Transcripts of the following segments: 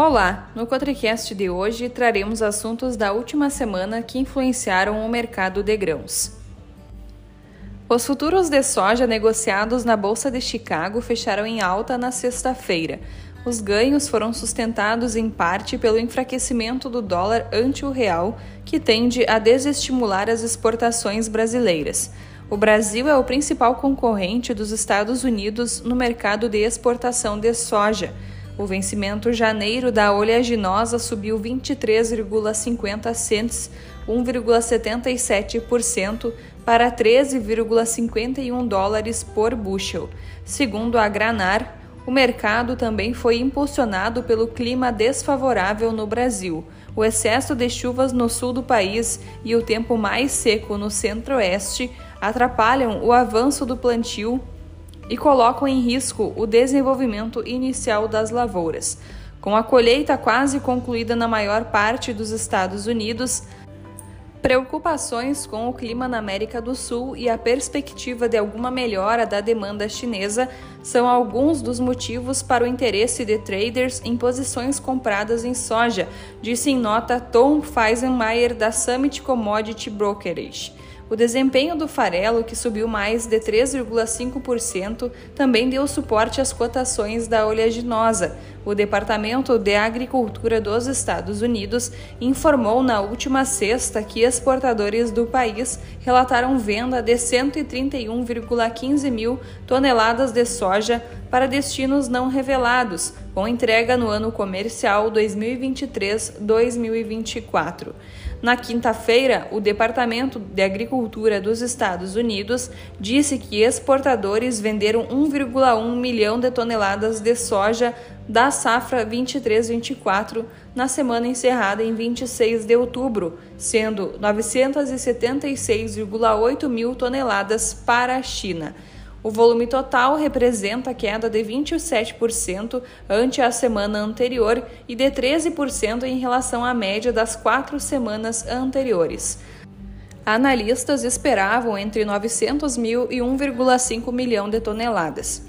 Olá! No Cotricast de hoje traremos assuntos da última semana que influenciaram o mercado de grãos. Os futuros de soja negociados na Bolsa de Chicago fecharam em alta na sexta-feira. Os ganhos foram sustentados em parte pelo enfraquecimento do dólar ante o real, que tende a desestimular as exportações brasileiras. O Brasil é o principal concorrente dos Estados Unidos no mercado de exportação de soja. O vencimento janeiro da oleaginosa subiu 23,50 cents, 1,77% para 13,51 dólares por bushel. Segundo a Granar, o mercado também foi impulsionado pelo clima desfavorável no Brasil. O excesso de chuvas no sul do país e o tempo mais seco no centro-oeste atrapalham o avanço do plantio e colocam em risco o desenvolvimento inicial das lavouras. Com a colheita quase concluída na maior parte dos Estados Unidos, preocupações com o clima na América do Sul e a perspectiva de alguma melhora da demanda chinesa são alguns dos motivos para o interesse de traders em posições compradas em soja, disse em nota Tom Feisenmayer da Summit Commodity Brokerage. O desempenho do farelo, que subiu mais de 3,5%, também deu suporte às cotações da oleaginosa. O Departamento de Agricultura dos Estados Unidos informou na última sexta que exportadores do país relataram venda de 131,15 mil toneladas de soja para destinos não revelados, com entrega no ano comercial 2023-2024. Na quinta-feira, o Departamento de Agricultura dos Estados Unidos disse que exportadores venderam 1,1 milhão de toneladas de soja da safra 23-24 na semana encerrada em 26 de outubro, sendo 976,8 mil toneladas para a China. O volume total representa queda de 27% ante a semana anterior e de 13% em relação à média das quatro semanas anteriores. Analistas esperavam entre 900 mil e 1,5 milhão de toneladas.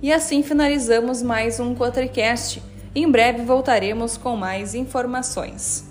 E assim finalizamos mais um Quatricast. Em breve voltaremos com mais informações.